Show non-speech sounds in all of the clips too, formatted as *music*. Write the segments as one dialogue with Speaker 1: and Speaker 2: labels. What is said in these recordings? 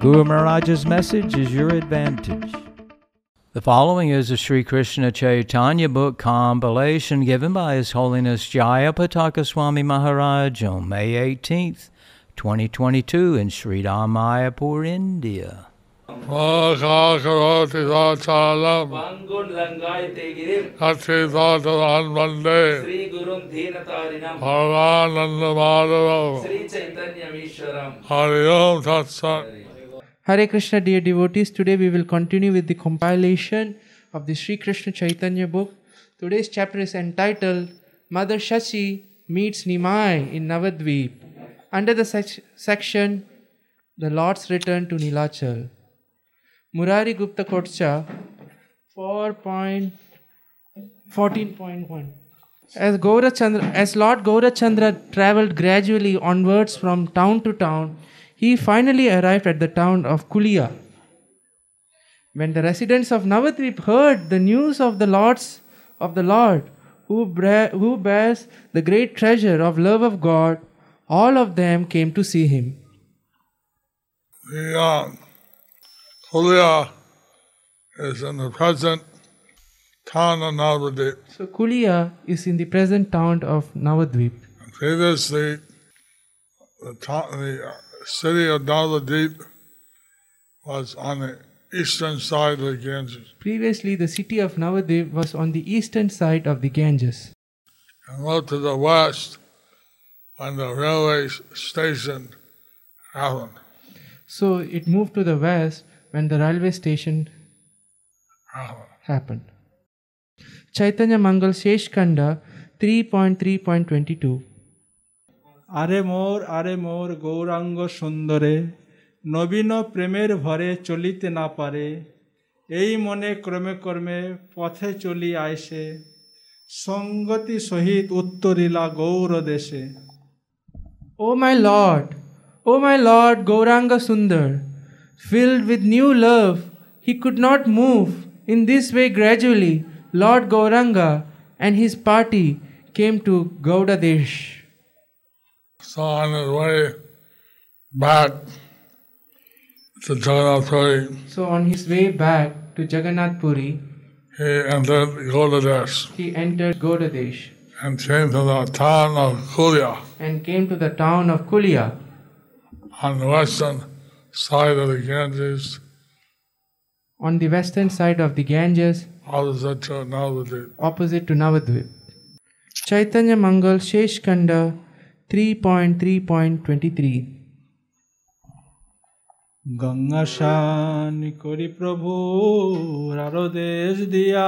Speaker 1: Guru Maharaj's message is your advantage. The following is a Sri Krishna Chaitanya book compilation given by His Holiness Jayapataka Swami Maharaj on May 18th, 2022 in Sri Mayapur, India.
Speaker 2: Makakaroti Vachalam
Speaker 3: Vangun Langai Tegirim
Speaker 2: Kati Vande
Speaker 3: Sri Gurum Dhinatarinam
Speaker 2: Paramananda Madhava
Speaker 3: Sri Chaitanya Mishwaram.
Speaker 2: Hari Om Tat Sat
Speaker 4: Hare Krishna, dear devotees. Today we will continue with the compilation of the Sri Krishna Chaitanya book. Today's chapter is entitled Mother Shachi meets Nimai in Navadvip. Under the sec- section The Lord's Return to Nilachal. Murari Gupta Kotcha 4.14.1 as, Gaurachandra, as Lord Gaurachandra travelled gradually onwards from town to town, he finally arrived at the town of Kulia. When the residents of Navadvip heard the news of the Lords of the Lord, who, bra- who bears the great treasure of love of God, all of them came to see him.
Speaker 2: The uh, Kulia is in the present town of Navadip.
Speaker 4: So Kulia is in the present town of Navadvip.
Speaker 2: Previously, the, town, the city of Navadip was on the eastern side of the Ganges.
Speaker 4: Previously, the city of Navadvip was on the eastern side of the Ganges.
Speaker 2: and moved to the west when the railway station happened.
Speaker 4: So it moved to the west when the railway station
Speaker 2: happened.
Speaker 4: happened. Chaitanya Mangal Sheshkanda 3.3.22
Speaker 5: আরে মোর আরে মোর গৌরাঙ্গ সুন্দরে, নবীন প্রেমের ভরে চলিতে না পারে, এই মনে ক্রমে ক্রমে পথে চলি আইসে সঙ্গতি সহিত উত্তরিলা গৌর দেশে।
Speaker 4: O my Lord, O my Lord Gauranga সুন্দর filled with new love he could not move in this way gradually Lord Gauranga and his party came to Gauda দেশ
Speaker 2: So on his way back to Jagannath Puri,
Speaker 4: So, on his way back to Jagannath Puri,
Speaker 2: he entered Gaudadesh
Speaker 4: he entered Gaudadesh
Speaker 2: and came to the town of Kulia
Speaker 4: and came to the town of Kulia
Speaker 2: on the western side of the Ganges,
Speaker 4: on the western side of the Ganges,
Speaker 2: opposite to Navadip.
Speaker 4: opposite to Navadvip. Chaitanya Mangal Sheshkanda 3.3.23
Speaker 5: Ganga শান করি প্রভু আরো দেশ দিয়া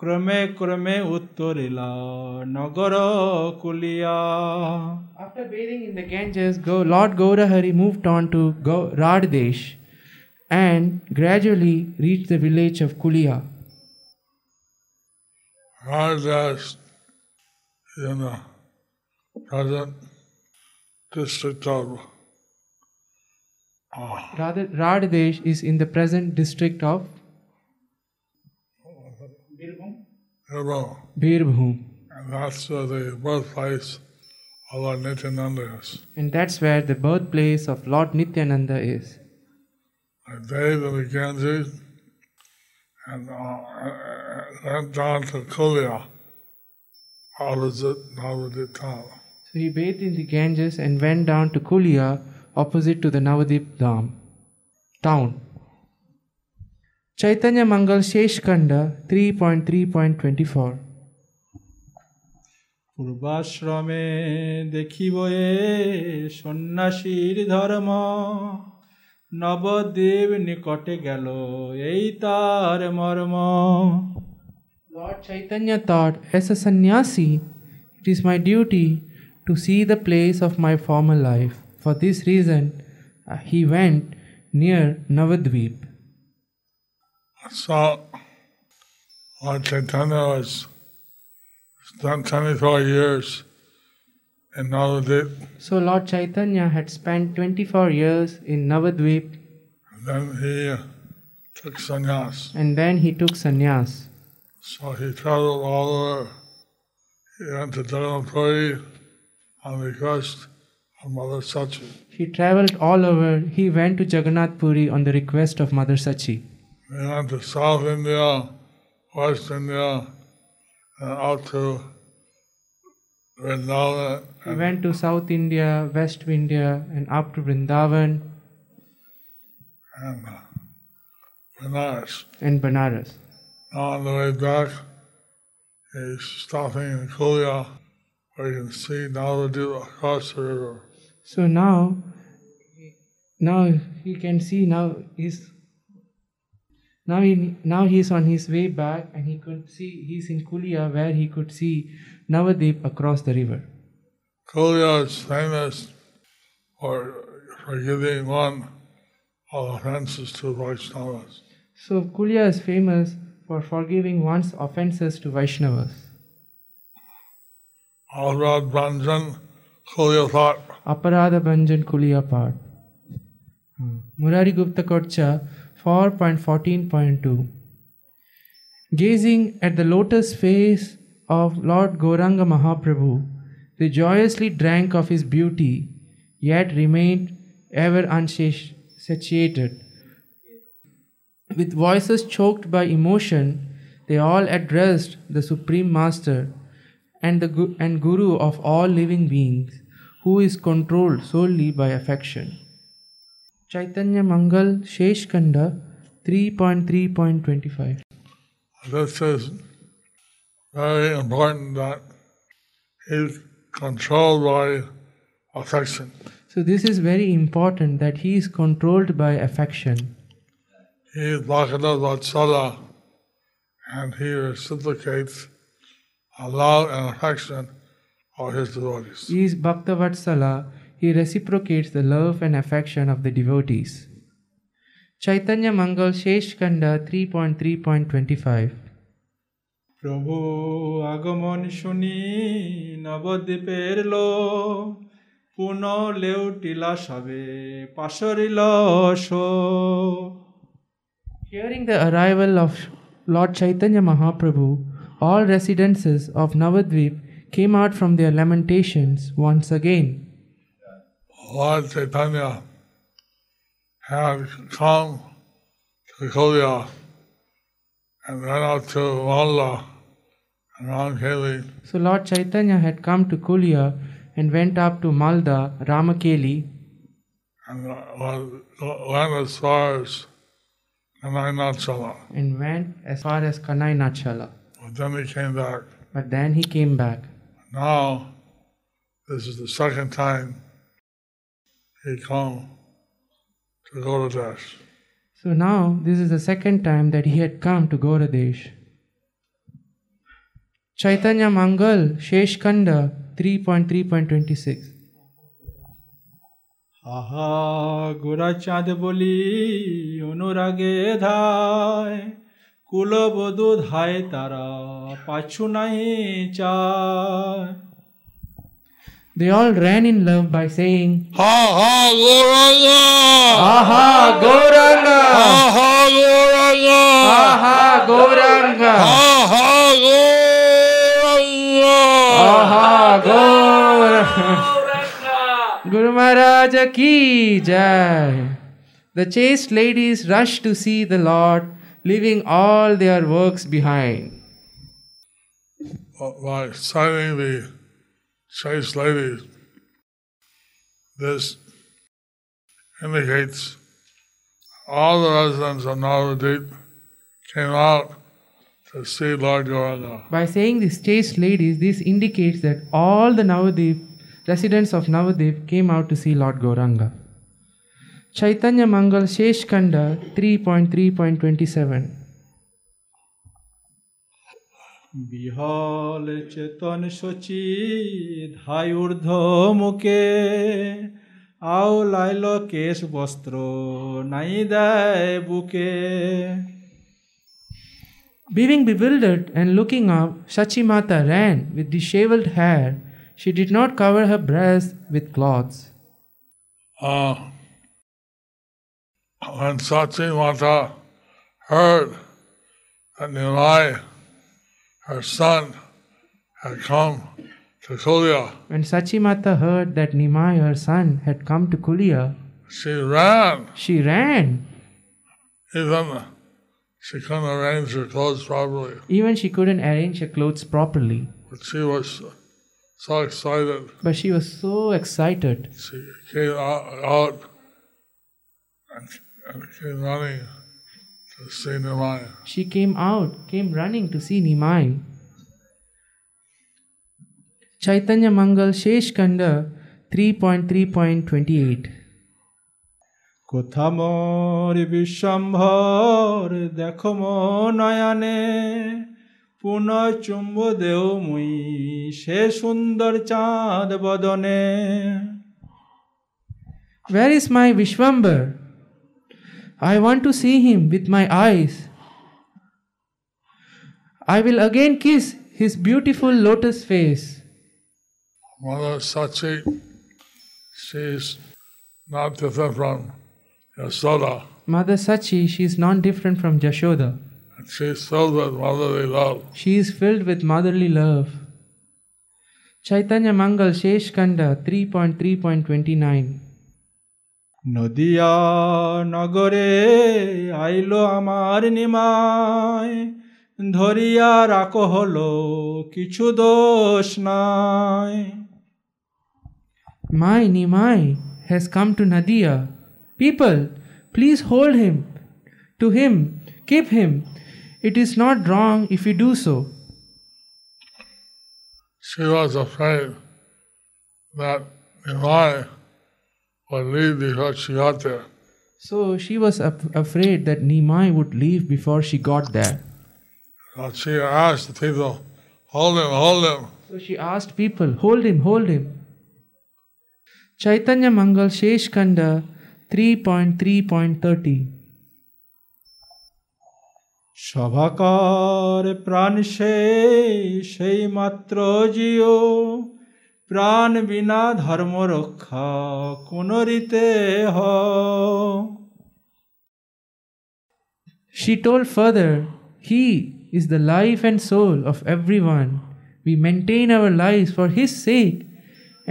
Speaker 5: ক্রমে ক্রমে উত্তরিলা নগর কুলিয়া
Speaker 4: After bathing in the Ganges, go, Lord Gaurahari moved on to Go, Raddesh and gradually reached the village of Kulia.
Speaker 2: Hardas in the present district of uh,
Speaker 4: Radha- Raddesh is in the present district of
Speaker 2: Hirbam.
Speaker 4: Birbhum.
Speaker 2: And that's where the birthplace of Lord Nityananda is.
Speaker 4: And that's where the birthplace of Lord Nityananda is.
Speaker 2: I bathed in the Ganges and uh, went down to Kulia, opposite Navadip town.
Speaker 4: So he bathed in the Ganges and went down to Kulia, opposite to the Navadip Dham, town. Chaitanya Mangal Sheshkanda 3.3.24
Speaker 5: পূর্বাশ্রমে দেখিব এ সন্ন্যাসীর ধর্ম নবদেব নিকটে গেল এই তার মর্ম
Speaker 4: Lord Chaitanya thought, as a sannyasi, it is my duty to see the place of my former life. For this reason, uh, he went near Navadvip.
Speaker 2: So, Lord Chaitanya was spent 24 years in Navadvip,
Speaker 4: So Lord Chaitanya had spent 24 years in Navadvip
Speaker 2: and then he took sannyas.
Speaker 4: and then he took sannyas.
Speaker 2: So he traveled all over. He went to on the request of Mother Sachi.
Speaker 4: He traveled all over. He went to Jagannath Puri on the request of Mother Sachi.
Speaker 2: He went to South India, West India, and out to Vrindavan
Speaker 4: He
Speaker 2: and,
Speaker 4: went to South India, West India, and up to Vrindavan
Speaker 2: and uh, Benares.
Speaker 4: and Banaras.
Speaker 2: Now on the way back, he's stopping in Kulia, you can see Navadip across the river.
Speaker 4: So now, now he can see now he's now he now he's on his way back and he could see he's in Kulia where he could see Navadip across the river.
Speaker 2: Kulia is famous for forgiving one all offenses to Vaishnavas.
Speaker 4: So Kulia is famous for forgiving one's offenses to Vaishnavas.
Speaker 2: Alrad Banjan, Kulia thought,
Speaker 4: Aparada part. Hmm. Murari Gupta Kocha 4.14.2 Gazing at the lotus face of Lord Gauranga Mahaprabhu, they joyously drank of his beauty, yet remained ever unsatiated. With voices choked by emotion, they all addressed the Supreme Master and the gu- and Guru of all living beings, who is controlled solely by affection. Chaitanya Mangal Shesh Kanda 3.3.25
Speaker 2: this is very important that he's controlled by affection.
Speaker 4: So this is very important that he is controlled by affection.
Speaker 2: He is Bhakata Vatsala and he reciprocates a love and affection for his devotees.
Speaker 4: He is Bhaktavatsala, he reciprocates the love and affection of the devotees. Chaitanya Mangal Shesh Kanda 3.3.25
Speaker 5: প্রভু আগমন শুনি নবদ্বীপের লো পুন লেউটিলা সবে পাশরিল show
Speaker 4: Hearing the arrival of Lord Chaitanya Mahaprabhu, all residences of Navadvip came out from their lamentations once again.
Speaker 2: Lord Chaitanya had come to Kulia and went out to Malda and Ramkeli
Speaker 4: So Lord Chaitanya had come to Kulia and went up to Malda, Ramakeli,
Speaker 2: and uh, went as far as Nanainachala.
Speaker 4: and went as far as Kanai Nachala
Speaker 2: then he came back.
Speaker 4: But then he came back.
Speaker 2: Now, this is the second time he come to Gaudadesh.
Speaker 4: So now this is the second time that he had come to Gauradesh. Chaitanya Mangal, Shesh Kanda 3.3.26.
Speaker 5: আহা গোরা চাঁদ বলি অনুরাগে ধায় कुलबधू धाय तारा पाछू नाही चार
Speaker 4: They all ran in love by saying,
Speaker 2: Ha ha Goranga!
Speaker 4: Ha ha Goranga!
Speaker 2: Ha ha
Speaker 4: Goranga! Ha
Speaker 2: ha Goranga! Ha ha
Speaker 4: Goranga! Ha ha Goranga! Guru Maharaj ki jai! The chaste ladies rushed to see the Lord leaving all their works behind.
Speaker 2: By citing the chaste ladies, this indicates all the residents of Navadip came out to see Lord Gauranga.
Speaker 4: By saying these chaste ladies, this indicates that all the Navadip, residents of Navadip, came out to see Lord Gauranga. Chaitanya Mangal Shesh Kanda 3.3.27
Speaker 5: বিহল চেতন সচি ধায় ঊর্ধ্ব মুখে আও লাইল কেশ বস্ত্র নাই দেয় বুকে
Speaker 4: Being bewildered and looking up, Shachimata ran with disheveled hair. She did not cover her breast with cloths.
Speaker 2: Uh, when Sachi Mata heard that Nimai, her son, had come to Kulia,
Speaker 4: When Sachimata heard that Nimai, her son, had come to Kulia,
Speaker 2: she ran.
Speaker 4: she ran.
Speaker 2: Even she couldn't arrange her clothes properly,
Speaker 4: Even she couldn't arrange her clothes properly.
Speaker 2: but she was so excited.
Speaker 4: But she was so excited.
Speaker 2: She came out, out and, and came running to see Nimai.
Speaker 4: She came out, came running to see Nimai. Chaitanya Mangal Shesh Kanda 3.3.28
Speaker 5: কোথা মোর বিশ্বম্ভর দেখো মো নয়নে পুনঃ চুম্ব দেও মুই সে সুন্দর চাঁদ বদনে
Speaker 4: Where is my Vishwambar? I want to see him with my eyes. I will again kiss his beautiful lotus face.
Speaker 2: Mother Sachi, she's not different from Yasoda.
Speaker 4: Mother Sachi, she is not different from Jashoda.
Speaker 2: And she's filled with motherly love.
Speaker 4: She is filled with motherly love. Chaitanya Mangal Shesh Kanda 3.3.29
Speaker 5: Nadia নগরে আইলো আমার নিমায় ধরিয়া রাখো হলো কিছু দোষ নাই
Speaker 4: My Nimai has come to Nadia. People, please hold him. To him, keep him. It is not wrong if you do so.
Speaker 2: She was afraid that Nimai
Speaker 4: So she was af- afraid that Nimai would leave before she got there.
Speaker 2: So she asked the people, hold him, hold him.
Speaker 4: So she asked people, hold him, hold him. Chaitanya Mangal Shesh Kanda 3.3.30
Speaker 5: সভাকার প্রাণ সেই সেই মাত্র জিও প্রাণ বিনা ধর্ম রক্ষা কোন রীতে হ
Speaker 4: She told further, He is the life and soul of everyone. We maintain our lives for His sake,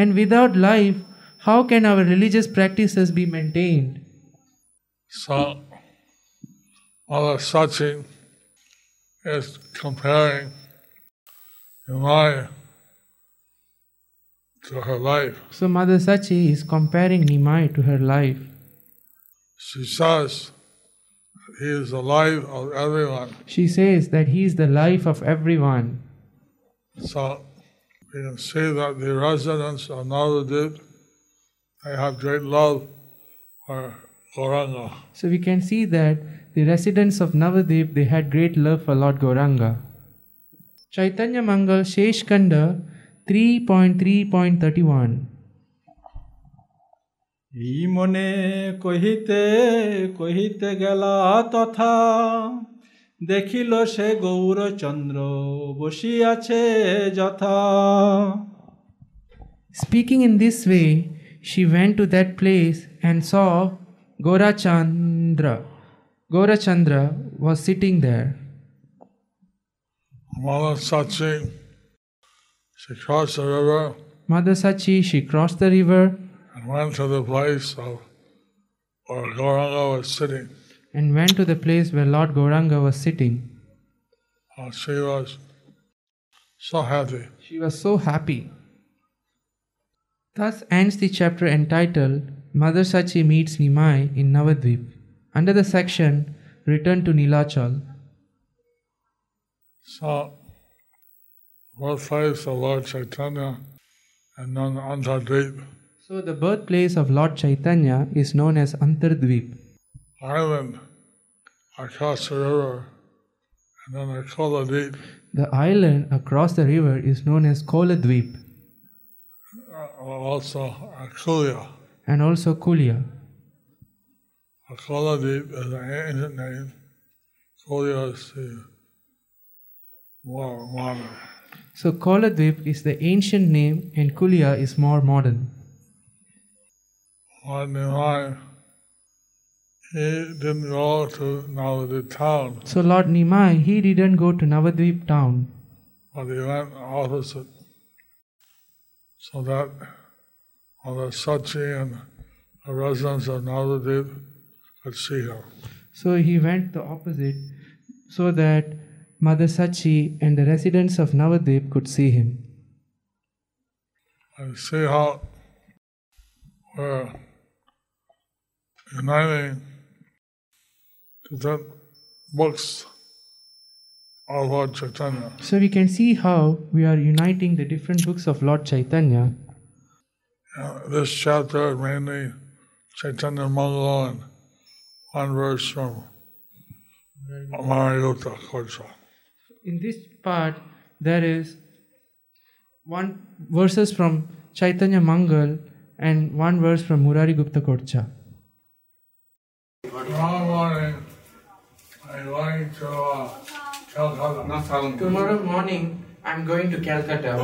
Speaker 4: and without life, how can our religious practices be maintained?
Speaker 2: So Mother Sachi is comparing Nimai to her life.
Speaker 4: So Mother Sachi is comparing Nimai to her life.
Speaker 2: She says he is the life of everyone.
Speaker 4: She says that He is the life of everyone.
Speaker 2: So we can see that the residents of Navadip, they have great love for Gauranga.
Speaker 4: So we can see that the residents of Navadip they had great love for Lord Gauranga. Chaitanya Mangal Shesh Kanda 3.3.31
Speaker 5: এই মনে কহিতে কহিতে গেলা তথা দেখিল সে গৌরচন্দ্র বসিয়াছে যথা
Speaker 4: Speaking in this way, she went to that place and saw Gorachandra. Gorachandra was sitting there.
Speaker 2: Mother Sachi, she crossed the river
Speaker 4: Mother Sachi, she crossed the river
Speaker 2: and went to the place of where Gauranga was sitting.
Speaker 4: and went to the place where Lord Gauranga was sitting.
Speaker 2: And she was so happy.
Speaker 4: She was so happy. Thus ends the chapter entitled Mother Sachi meets Nimai in Navadvip, under the section Return to Nilachal.
Speaker 2: So, birthplace of Lord Chaitanya and then Antardip
Speaker 4: So, the birthplace of Lord Chaitanya is known as Antardvip,
Speaker 2: island across the river, and then the Koladip,
Speaker 4: The island across the river is known as Koladvip,
Speaker 2: uh, also Akulia.
Speaker 4: and also Kulia.
Speaker 2: Kaladeep is an ancient name. Kolya is the more modern.
Speaker 4: So Koladvip is the ancient name and Kulia is more modern.
Speaker 2: Nimai, he didn't go to Navadip town,
Speaker 4: So Lord Nimai, he didn't go to Navadvip town,
Speaker 2: but he went opposite. So that all the Sachi and the residents of Navadip could see him.
Speaker 4: so he went the opposite so that Mother Sachi and the residents of Navadvip could see him.
Speaker 2: Uh, and see how we're uniting different books of Lord Chaitanya.
Speaker 4: So we can see how we are uniting the different books of Lord Chaitanya.
Speaker 2: This chapter mainly Chaitanya Mangala and one verse from Marayutta Kocha.
Speaker 4: In this part, there is one verses from Chaitanya Mangal and one verse from Murari Gupta Korcha.
Speaker 2: Tomorrow morning, I'm going to Calcutta.
Speaker 4: Tomorrow morning, I'm going to Calcutta.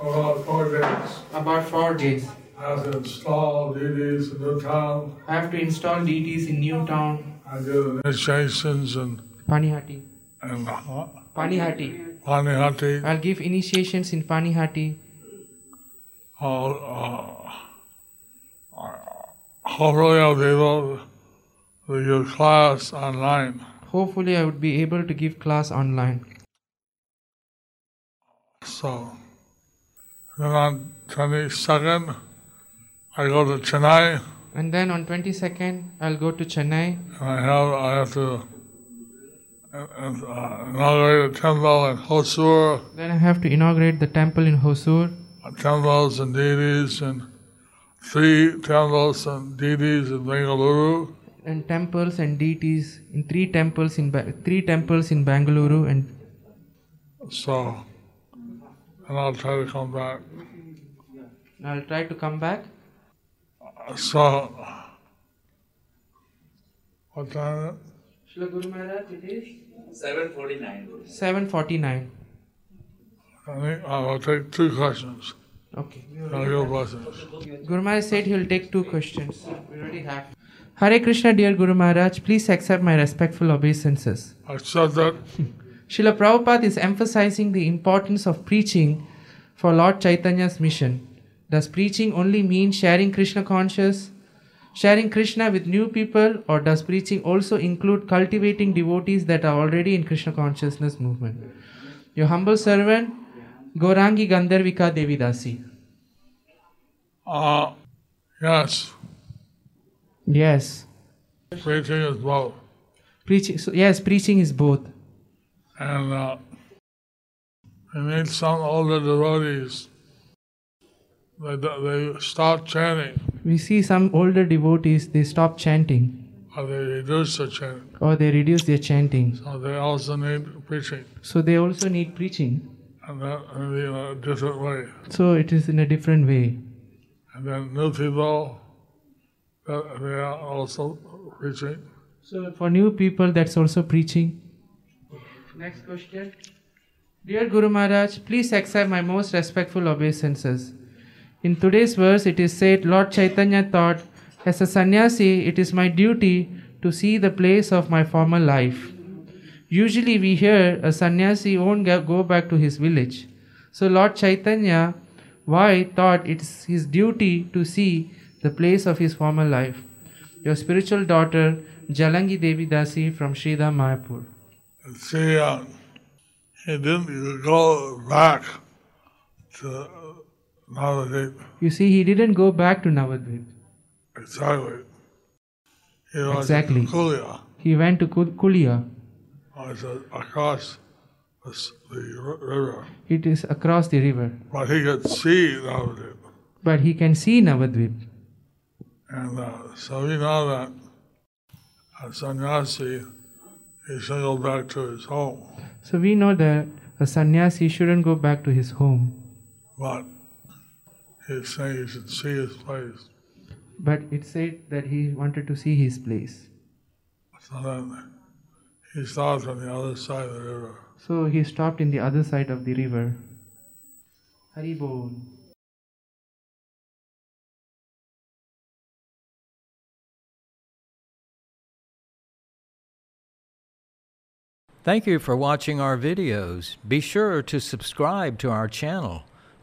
Speaker 2: About four days.
Speaker 4: About four days.
Speaker 2: I have to install DVDs in the town.
Speaker 4: I have to install DTs in Newtown,
Speaker 2: I do initiations and
Speaker 4: Panihati.
Speaker 2: and uh,
Speaker 4: Panihati.
Speaker 2: Panihati.
Speaker 4: I'll give initiations in Panihati.
Speaker 2: I'll, uh, hopefully I'll be able to give class online.
Speaker 4: Hopefully, I would be able to give class online.
Speaker 2: So then on 22nd, I go to Chennai
Speaker 4: And then on 22nd, I'll go to Chennai
Speaker 2: and I have I have to uh, uh, inaugurate a temple in Hosur,
Speaker 4: Then I have to inaugurate the temple in Hosur,
Speaker 2: temples and deities and three temples and deities in Bengaluru.
Speaker 4: and temples and deities in three temples in ba- three temples in Bangalore and
Speaker 2: So, and I'll try to come back.
Speaker 4: I'll try to come back.
Speaker 2: So, what time?
Speaker 4: Shila Guru Maharaj, it is
Speaker 3: 749.
Speaker 4: 7:49.
Speaker 2: I think I will take two questions.
Speaker 4: Okay.
Speaker 2: I'll.
Speaker 4: Guru Maharaj said he will take two questions. We already have. Hare Krishna, dear Guru Maharaj, please accept my respectful obeisances.
Speaker 2: Except that *laughs*
Speaker 4: Srila Prabhupada is emphasizing the importance of preaching for Lord Chaitanya's mission. Does preaching only mean sharing Krishna conscious, sharing Krishna with new people, or does preaching also include cultivating devotees that are already in Krishna consciousness movement? Your humble servant, Gorangi Gandharvika Devidasi.
Speaker 2: Uh, yes,
Speaker 4: Yes,
Speaker 2: preaching is both.
Speaker 4: preaching. So yes, preaching is both.
Speaker 2: And uh, we meet some older devotees. They, they stop chanting,
Speaker 4: We see some older devotees they stop chanting
Speaker 2: or they reduce the chanting.
Speaker 4: or they reduce their chanting.
Speaker 2: So they also need preaching,
Speaker 4: So they also need preaching.
Speaker 2: and that in a different way.
Speaker 4: So it is in a different way.
Speaker 2: And then new people, they are also preaching.
Speaker 4: So for new people, that's also preaching. Next question. Dear Guru Maharaj, please accept my most respectful obeisances. In today's verse, it is said, Lord Chaitanya thought, as a sannyasi, it is my duty to see the place of my former life. Usually, we hear a sannyasi won't go back to his village. So, Lord Chaitanya, why thought it's his duty to see the place of his former life? Your spiritual daughter, Jalangi Devi Dasi from Sridham Mayapur.
Speaker 2: See, uh, he didn't go back to Navadip
Speaker 4: You see, he didn't go back to Navadvip.
Speaker 2: exactly. He was
Speaker 4: Exactly.
Speaker 2: in Kulia,
Speaker 4: He went to Kul- Kulia.
Speaker 2: was uh, across the, river.
Speaker 4: It is across the river.
Speaker 2: But he could see Navadip.
Speaker 4: But he can see Navadvip.
Speaker 2: And uh, so we know that a sannyasi, he should go back to his home.
Speaker 4: So we know that a sannyasi shouldn't go back to his home.
Speaker 2: but he's saying you should see his place.
Speaker 4: But it said that he wanted to see his place.
Speaker 2: So then he stopped on the other side of the river.
Speaker 4: So he stopped in the other side of the river. Haribol.
Speaker 1: Thank you for watching our videos. Be sure to subscribe to our channel.